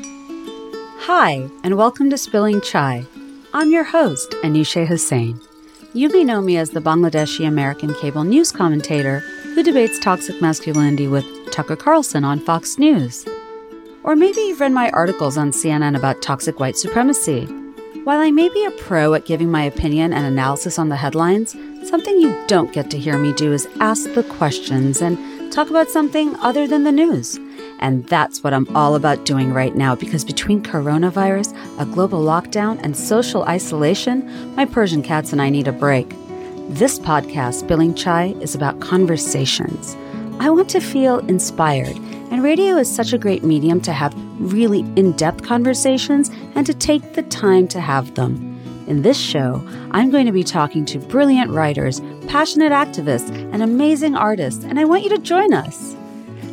Hi, and welcome to Spilling Chai. I'm your host, Anusha Hussain. You may know me as the Bangladeshi American cable news commentator who debates toxic masculinity with Tucker Carlson on Fox News. Or maybe you've read my articles on CNN about toxic white supremacy. While I may be a pro at giving my opinion and analysis on the headlines, something you don't get to hear me do is ask the questions and talk about something other than the news. And that's what I'm all about doing right now because between coronavirus, a global lockdown, and social isolation, my Persian cats and I need a break. This podcast, Spilling Chai, is about conversations. I want to feel inspired, and radio is such a great medium to have really in depth conversations and to take the time to have them. In this show, I'm going to be talking to brilliant writers, passionate activists, and amazing artists, and I want you to join us.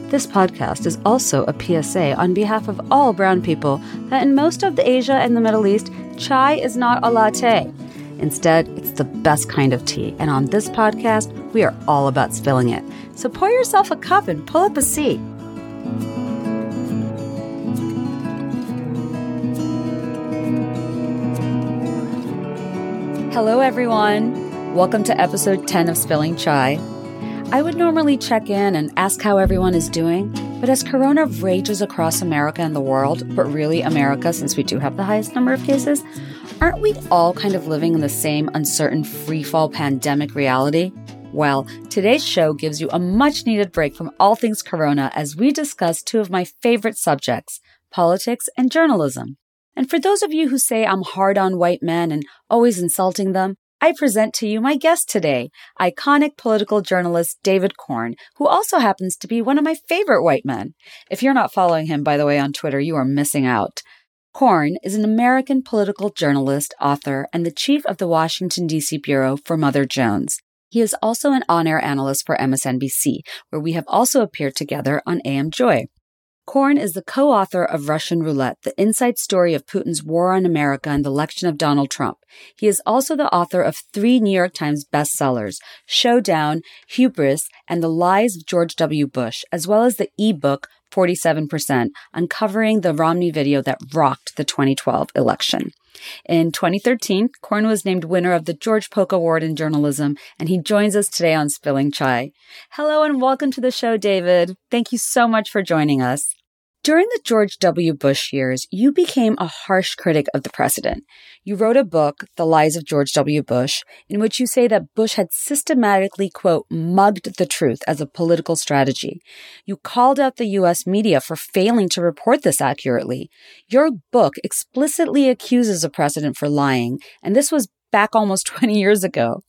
This podcast is also a PSA on behalf of all brown people that in most of the Asia and the Middle East, chai is not a latte. Instead, it's the best kind of tea, and on this podcast, we are all about spilling it. So pour yourself a cup and pull up a seat. Hello, everyone. Welcome to episode 10 of Spilling Chai. I would normally check in and ask how everyone is doing, but as corona rages across America and the world, but really America since we do have the highest number of cases, aren't we all kind of living in the same uncertain freefall pandemic reality? Well, today's show gives you a much needed break from all things corona as we discuss two of my favorite subjects politics and journalism. And for those of you who say I'm hard on white men and always insulting them, I present to you my guest today, iconic political journalist David Corn, who also happens to be one of my favorite white men. If you're not following him, by the way, on Twitter, you are missing out. Corn is an American political journalist, author, and the chief of the Washington, D.C. bureau for Mother Jones. He is also an on air analyst for MSNBC, where we have also appeared together on AM Joy. Corn is the co author of Russian Roulette, the inside story of Putin's war on America and the election of Donald Trump. He is also the author of three New York Times bestsellers Showdown, Hubris, and The Lies of George W. Bush, as well as the ebook 47%, uncovering the Romney video that rocked the 2012 election. In 2013, Corn was named winner of the George Polk Award in Journalism, and he joins us today on Spilling Chai. Hello and welcome to the show, David. Thank you so much for joining us. During the George W. Bush years, you became a harsh critic of the president. You wrote a book, The Lies of George W. Bush, in which you say that Bush had systematically, quote, mugged the truth as a political strategy. You called out the U.S. media for failing to report this accurately. Your book explicitly accuses a president for lying, and this was back almost 20 years ago.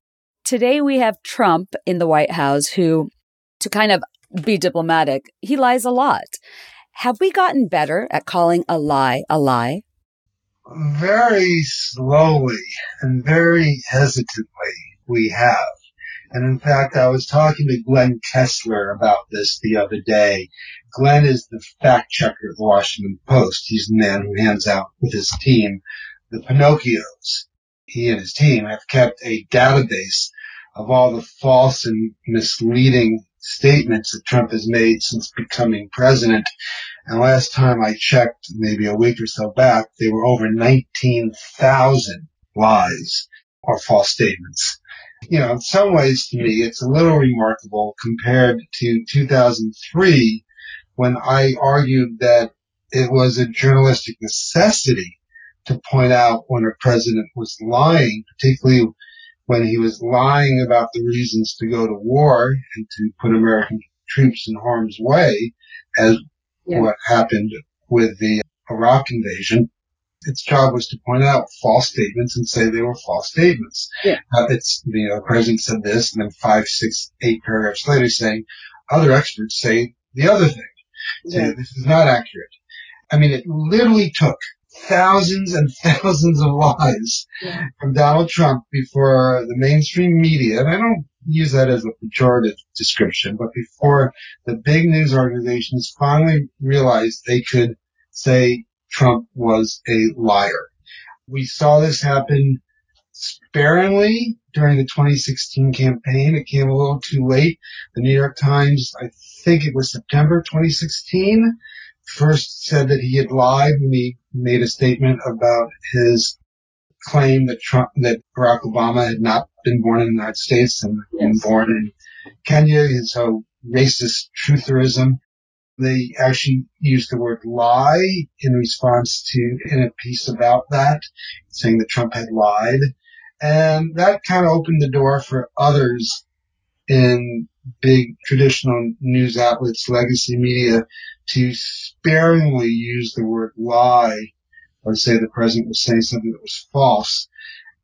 Today we have Trump in the White House who, to kind of be diplomatic, he lies a lot. Have we gotten better at calling a lie a lie? Very slowly and very hesitantly we have. And in fact, I was talking to Glenn Kessler about this the other day. Glenn is the fact checker of the Washington Post. He's the man who hands out with his team the Pinocchios. He and his team have kept a database of all the false and misleading statements that Trump has made since becoming president. And last time I checked, maybe a week or so back, there were over 19,000 lies or false statements. You know, in some ways to me, it's a little remarkable compared to 2003 when I argued that it was a journalistic necessity to point out when a president was lying, particularly when he was lying about the reasons to go to war and to put American troops in harm's way, as yeah. what happened with the Iraq invasion. Its job was to point out false statements and say they were false statements. Yeah. Uh, it's, you know, the president said this and then five, six, eight paragraphs later saying other experts say the other thing. Yeah. this is not accurate. I mean, it literally took thousands and thousands of lies yeah. from Donald Trump before the mainstream media, and I don't use that as a pejorative description, but before the big news organizations finally realized they could say Trump was a liar. We saw this happen sparingly during the 2016 campaign. It came a little too late. The New York Times, I think it was September 2016, first said that he had lied when he made a statement about his claim that Trump, that Barack Obama had not been born in the United States and yes. been born in Kenya. And so racist trutherism. They actually used the word lie in response to, in a piece about that, saying that Trump had lied. And that kind of opened the door for others in big traditional news outlets, legacy media, to sparingly use the word lie or say the president was saying something that was false.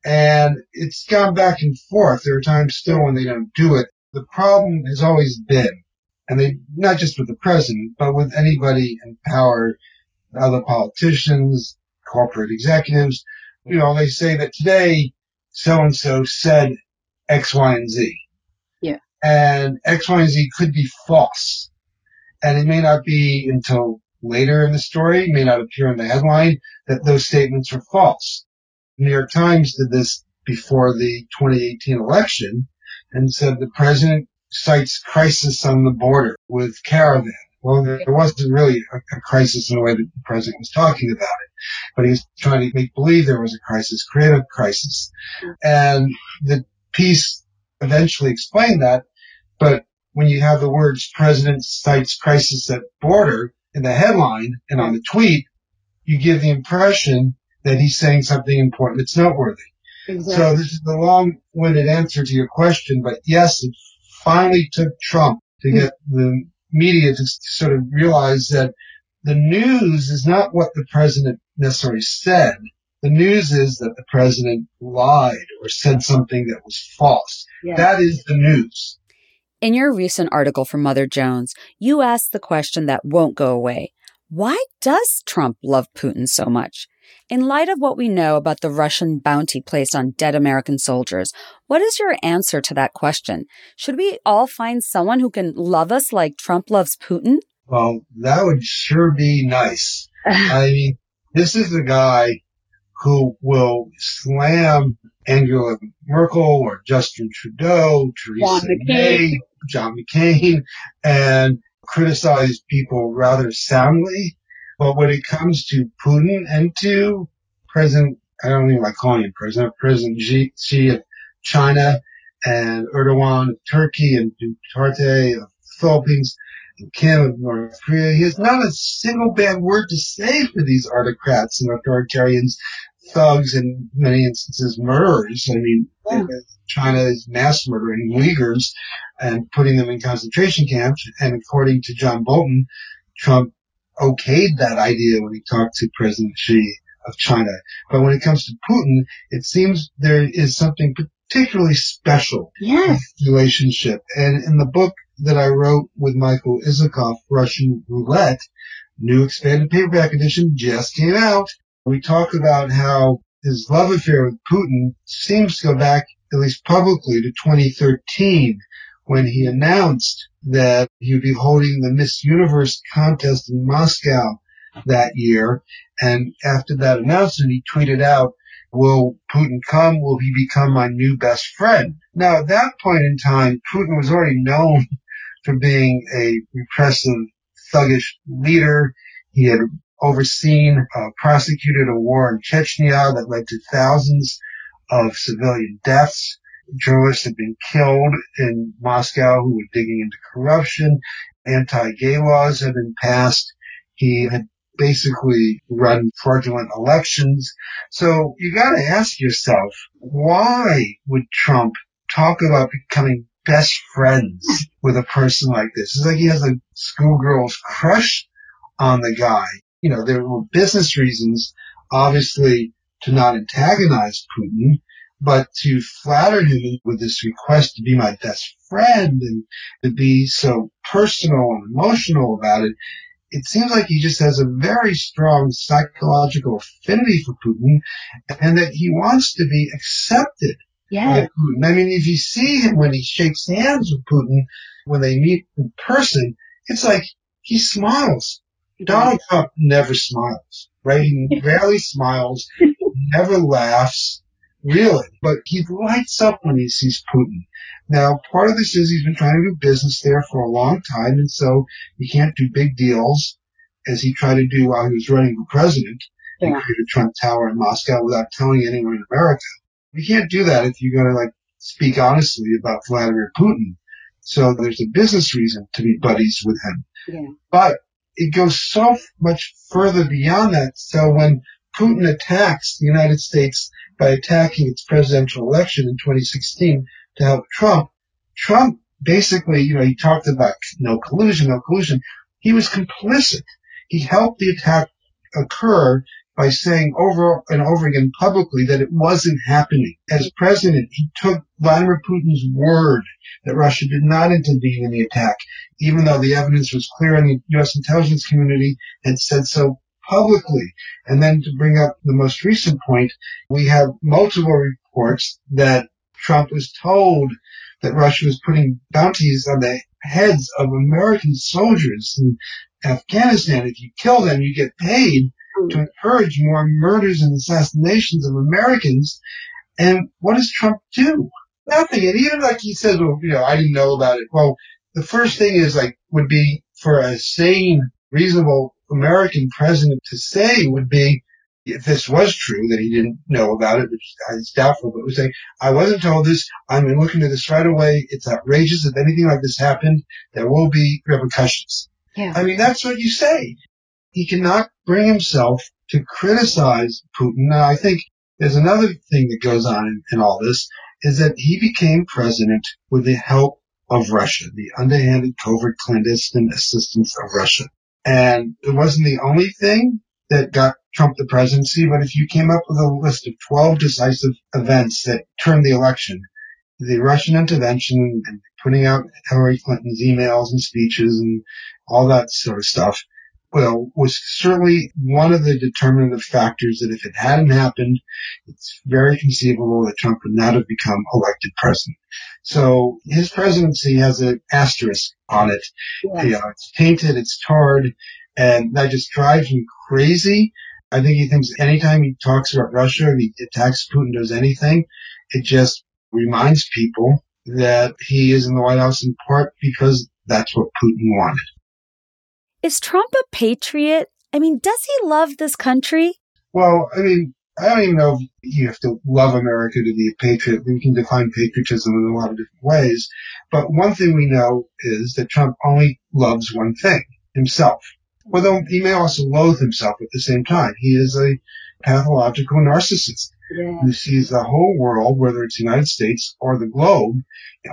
And it's gone back and forth. There are times still when they don't do it. The problem has always been, and they, not just with the president, but with anybody in power, other politicians, corporate executives, you know, they say that today so and so said X, Y, and Z. Yeah. And X, Y, and Z could be false. And it may not be until later in the story, may not appear in the headline, that those statements are false. The New York Times did this before the 2018 election and said the president cites crisis on the border with caravan. Well, there wasn't really a, a, crisis in the way that the president was talking about it, but he was trying to make believe there was a crisis, create a crisis. And the piece eventually explained that, but when you have the words president cites crisis at border in the headline and on the tweet, you give the impression that he's saying something important that's noteworthy. Exactly. So this is the long-winded answer to your question, but yes, it finally took Trump to get the media to sort of realize that the news is not what the president necessarily said. The news is that the president lied or said something that was false. Yeah. That is the news. In your recent article for Mother Jones, you asked the question that won't go away. Why does Trump love Putin so much? In light of what we know about the Russian bounty placed on dead American soldiers, what is your answer to that question? Should we all find someone who can love us like Trump loves Putin? Well, that would sure be nice. I mean, this is a guy who will slam Angela Merkel or Justin Trudeau, Theresa May, John McCain and criticize people rather soundly. But when it comes to Putin and to President, I don't even like calling him President, President Xi of China and Erdogan of Turkey and Duterte of the Philippines and Kim of North Korea, he has not a single bad word to say for these autocrats and authoritarians thugs and many instances murderers. I mean, yeah. China is mass murdering Uyghurs and putting them in concentration camps. And according to John Bolton, Trump okayed that idea when he talked to President Xi of China. But when it comes to Putin, it seems there is something particularly special yes. relationship. And in the book that I wrote with Michael Isikoff, Russian Roulette, new expanded paperback edition just came out we talk about how his love affair with Putin seems to go back, at least publicly, to 2013 when he announced that he would be holding the Miss Universe contest in Moscow that year. And after that announcement, he tweeted out, will Putin come? Will he become my new best friend? Now, at that point in time, Putin was already known for being a repressive, thuggish leader. He had overseen, uh, prosecuted a war in Chechnya that led to thousands of civilian deaths. Journalists had been killed in Moscow who were digging into corruption. Anti-gay laws had been passed. He had basically run fraudulent elections. So you gotta ask yourself, why would Trump talk about becoming best friends with a person like this? It's like he has a schoolgirl's crush on the guy you know, there were business reasons, obviously, to not antagonize Putin, but to flatter him with this request to be my best friend and to be so personal and emotional about it. It seems like he just has a very strong psychological affinity for Putin and that he wants to be accepted yeah. by Putin. I mean, if you see him when he shakes hands with Putin, when they meet in person, it's like he smiles Donald Trump never smiles, right? He rarely smiles, never laughs, really. But he lights up when he sees Putin. Now, part of this is he's been trying to do business there for a long time, and so he can't do big deals. as he tried to do while he was running for president yeah. and create a Trump Tower in Moscow without telling anyone in America. You can't do that if you're going to like speak honestly about Vladimir Putin. So there's a business reason to be buddies with him. Yeah. But it goes so much further beyond that. So when Putin attacks the United States by attacking its presidential election in 2016 to help Trump, Trump basically, you know, he talked about no collusion, no collusion. He was complicit. He helped the attack occur by saying over and over again publicly that it wasn't happening. As president, he took Vladimir Putin's word that Russia did not intervene in the attack, even though the evidence was clear and the U.S. intelligence community had said so publicly. And then to bring up the most recent point, we have multiple reports that Trump was told that Russia was putting bounties on the heads of American soldiers in Afghanistan. If you kill them, you get paid to encourage more murders and assassinations of Americans. And what does Trump do? Nothing. And even like he says, well, you know, I didn't know about it. Well, the first thing is like, would be for a sane, reasonable American president to say would be, if this was true, that he didn't know about it, which is doubtful, but would say, I wasn't told this. I'm looking at this right away. It's outrageous. If anything like this happened, there will be repercussions. Yeah. I mean, that's what you say he cannot bring himself to criticize Putin. Now, I think there's another thing that goes on in, in all this is that he became president with the help of Russia, the underhanded, covert, clandestine assistance of Russia. And it wasn't the only thing that got Trump the presidency, but if you came up with a list of 12 decisive events that turned the election, the Russian intervention and putting out Hillary Clinton's emails and speeches and all that sort of stuff, well, was certainly one of the determinative factors that if it hadn't happened, it's very conceivable that Trump would not have become elected president. So his presidency has an asterisk on it. Yes. You know, it's tainted, it's tarred, and that just drives him crazy. I think he thinks anytime he talks about Russia and he attacks Putin, does anything, it just reminds people that he is in the White House in part because that's what Putin wanted. Is Trump a patriot? I mean, does he love this country? Well, I mean, I don't even know if you have to love America to be a patriot. We can define patriotism in a lot of different ways. But one thing we know is that Trump only loves one thing, himself. Although he may also loathe himself at the same time. He is a pathological narcissist yeah. who sees the whole world, whether it's the United States or the globe,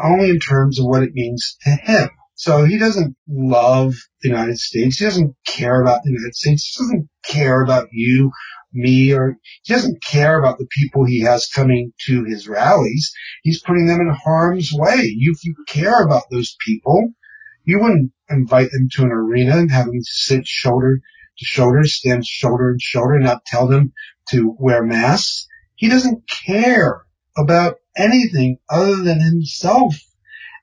only in terms of what it means to him. So he doesn't love the United States. He doesn't care about the United States. He doesn't care about you, me, or he doesn't care about the people he has coming to his rallies. He's putting them in harm's way. You, if you care about those people, you wouldn't invite them to an arena and have them sit shoulder to shoulder, stand shoulder to shoulder, and not tell them to wear masks. He doesn't care about anything other than himself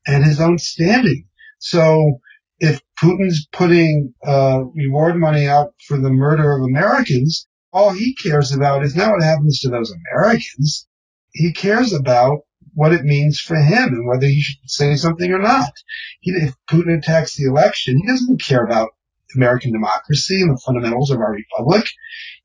and his own standing. So if Putin's putting uh, reward money out for the murder of Americans, all he cares about is not what happens to those Americans. He cares about what it means for him and whether he should say something or not. He, if Putin attacks the election, he doesn't care about American democracy and the fundamentals of our republic.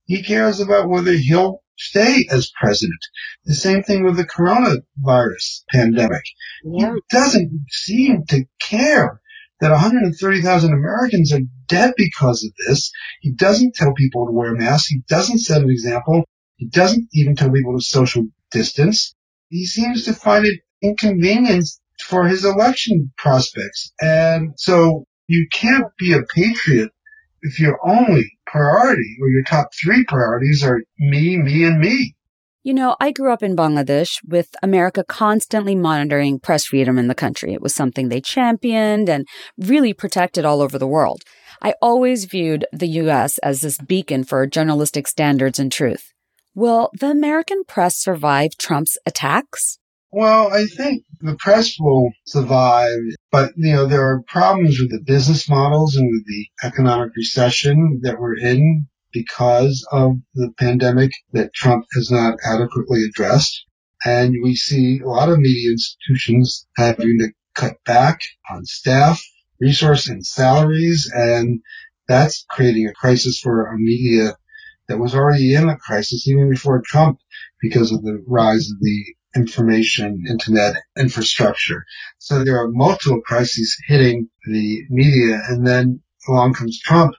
He cares about whether he'll stay as president. The same thing with the coronavirus pandemic. Yeah. He doesn't seem to care that 130,000 Americans are dead because of this. He doesn't tell people to wear masks. He doesn't set an example. He doesn't even tell people to social distance. He seems to find it inconvenient for his election prospects. And so you can't be a patriot if your only priority or your top three priorities are me, me, and me. You know, I grew up in Bangladesh with America constantly monitoring press freedom in the country. It was something they championed and really protected all over the world. I always viewed the U.S. as this beacon for journalistic standards and truth. Will the American press survive Trump's attacks? Well, I think the press will survive, but you know, there are problems with the business models and with the economic recession that we're in because of the pandemic that Trump has not adequately addressed. And we see a lot of media institutions having to cut back on staff, resource and salaries. And that's creating a crisis for a media that was already in a crisis even before Trump because of the rise of the information internet infrastructure. So there are multiple crises hitting the media and then along comes Trump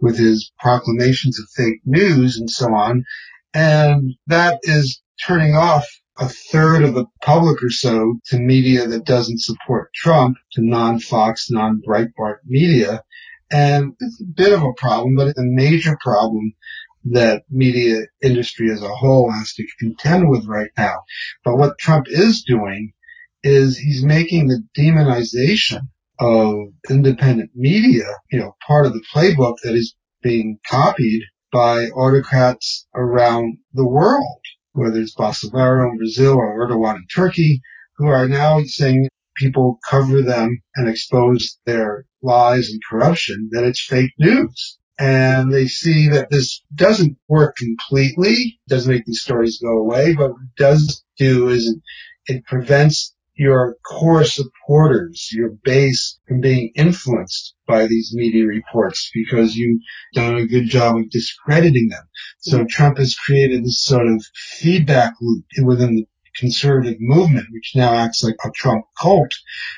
with his proclamations of fake news and so on. And that is turning off a third of the public or so to media that doesn't support Trump, to non-Fox, non-Breitbart media. And it's a bit of a problem, but it's a major problem that media industry as a whole has to contend with right now. But what Trump is doing is he's making the demonization of independent media, you know, part of the playbook that is being copied by autocrats around the world, whether it's Bolsonaro in Brazil or Erdogan in Turkey, who are now saying people cover them and expose their lies and corruption, that it's fake news and they see that this doesn't work completely, doesn't make these stories go away, but what it does do is it, it prevents your core supporters, your base from being influenced by these media reports because you've done a good job of discrediting them. So Trump has created this sort of feedback loop within the conservative movement, which now acts like a Trump cult,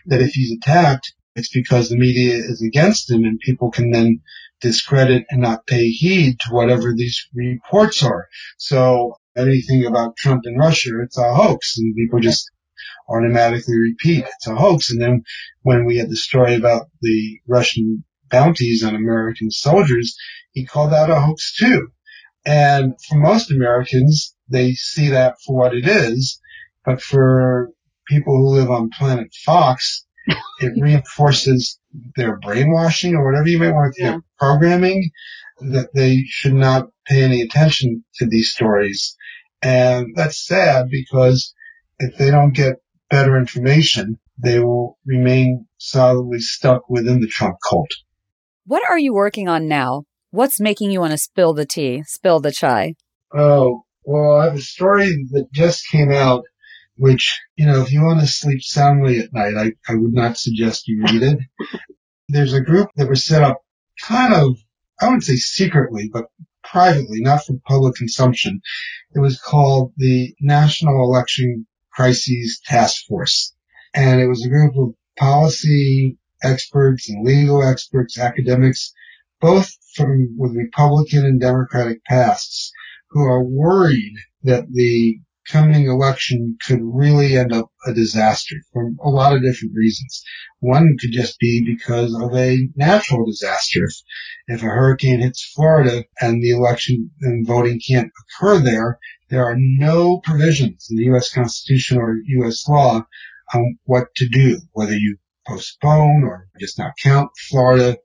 that if he's attacked, it's because the media is against him and people can then discredit and not pay heed to whatever these reports are. So anything about Trump and Russia, it's a hoax and people just automatically repeat it's a hoax. And then when we had the story about the Russian bounties on American soldiers, he called that a hoax too. And for most Americans, they see that for what it is. But for people who live on planet Fox, it reinforces their brainwashing or whatever you may want to yeah. their programming that they should not pay any attention to these stories. And that's sad because if they don't get better information, they will remain solidly stuck within the Trump cult. What are you working on now? What's making you want to spill the tea, spill the chai? Oh, well, I have a story that just came out which, you know, if you want to sleep soundly at night, I, I would not suggest you read it. There's a group that was set up kind of, I wouldn't say secretly, but privately, not for public consumption. It was called the National Election Crises Task Force. And it was a group of policy experts and legal experts, academics, both from with Republican and Democratic pasts, who are worried that the coming election could really end up a disaster for a lot of different reasons. One could just be because of a natural disaster. If, a hurricane hits Florida and the election and voting can't occur there, there are no provisions in the U.S. Constitution or U.S. law on what to do, whether you postpone or just not count Florida,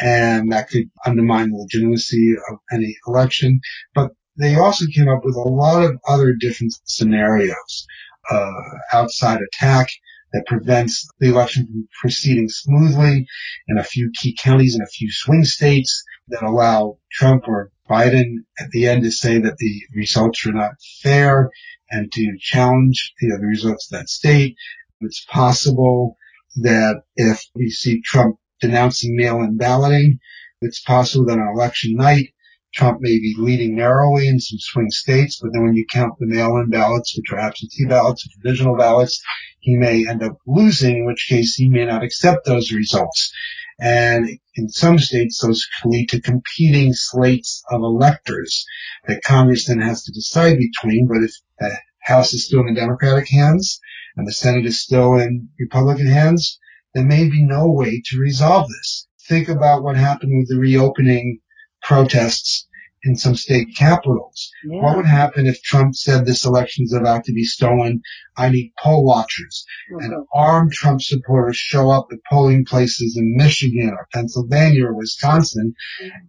and that could undermine the legitimacy of any election. But they also came up with a lot of other different scenarios. Uh, outside attack that prevents the election from proceeding smoothly in a few key counties and a few swing states that allow Trump or Biden at the end to say that the results are not fair and to challenge you know, the results of that state. It's possible that if we see Trump denouncing mail-in balloting, it's possible that on election night Trump may be leading narrowly in some swing states, but then when you count the mail-in ballots, which are absentee ballots and provisional ballots, he may end up losing, in which case he may not accept those results. And in some states, those can lead to competing slates of electors that Congress then has to decide between. But if the House is still in Democratic hands and the Senate is still in Republican hands, there may be no way to resolve this. Think about what happened with the reopening protests in some state capitals. Yeah. What would happen if Trump said this election is about to be stolen? I need poll watchers. Okay. And armed Trump supporters show up at polling places in Michigan or Pennsylvania or Wisconsin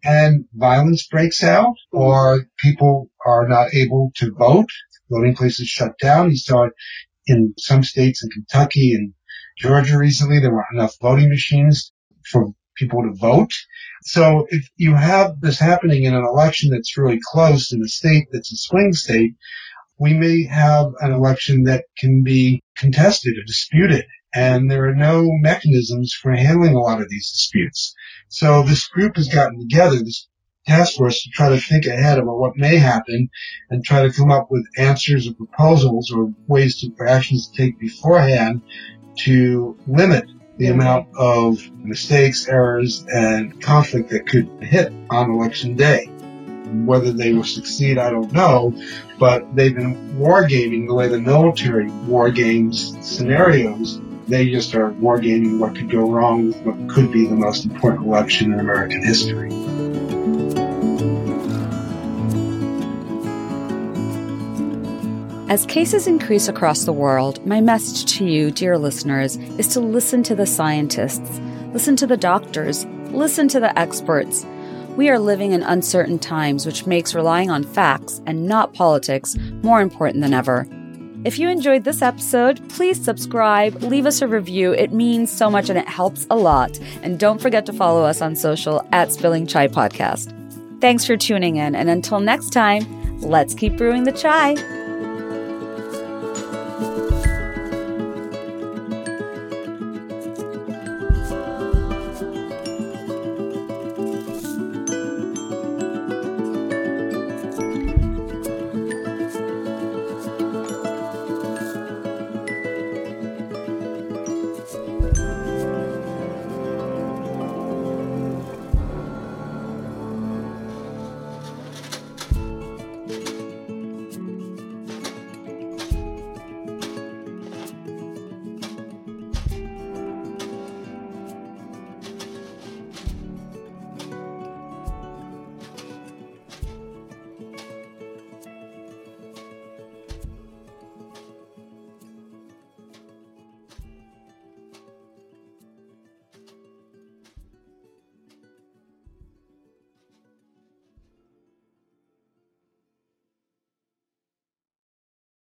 and violence breaks out or people are not able to vote. Voting places shut down. You saw it in some states in Kentucky and Georgia recently. There weren't enough voting machines for people to vote. So if you have this happening in an election that's really close in a state that's a swing state, we may have an election that can be contested or disputed. and there are no mechanisms for handling a lot of these disputes. So this group has gotten together, this task force, to try to think ahead about what may happen and try to come up with answers or proposals or ways to, for actions to take beforehand to limit the amount of mistakes, errors, and conflict that could hit on election day. Whether they will succeed, I don't know, but they've been wargaming the way the military war games scenarios. They just are wargaming what could go wrong with what could be the most important election in American history. As cases increase across the world, my message to you, dear listeners, is to listen to the scientists, listen to the doctors, listen to the experts. We are living in uncertain times, which makes relying on facts and not politics more important than ever. If you enjoyed this episode, please subscribe, leave us a review. It means so much and it helps a lot. And don't forget to follow us on social at Spilling Chai Podcast. Thanks for tuning in, and until next time, let's keep brewing the chai.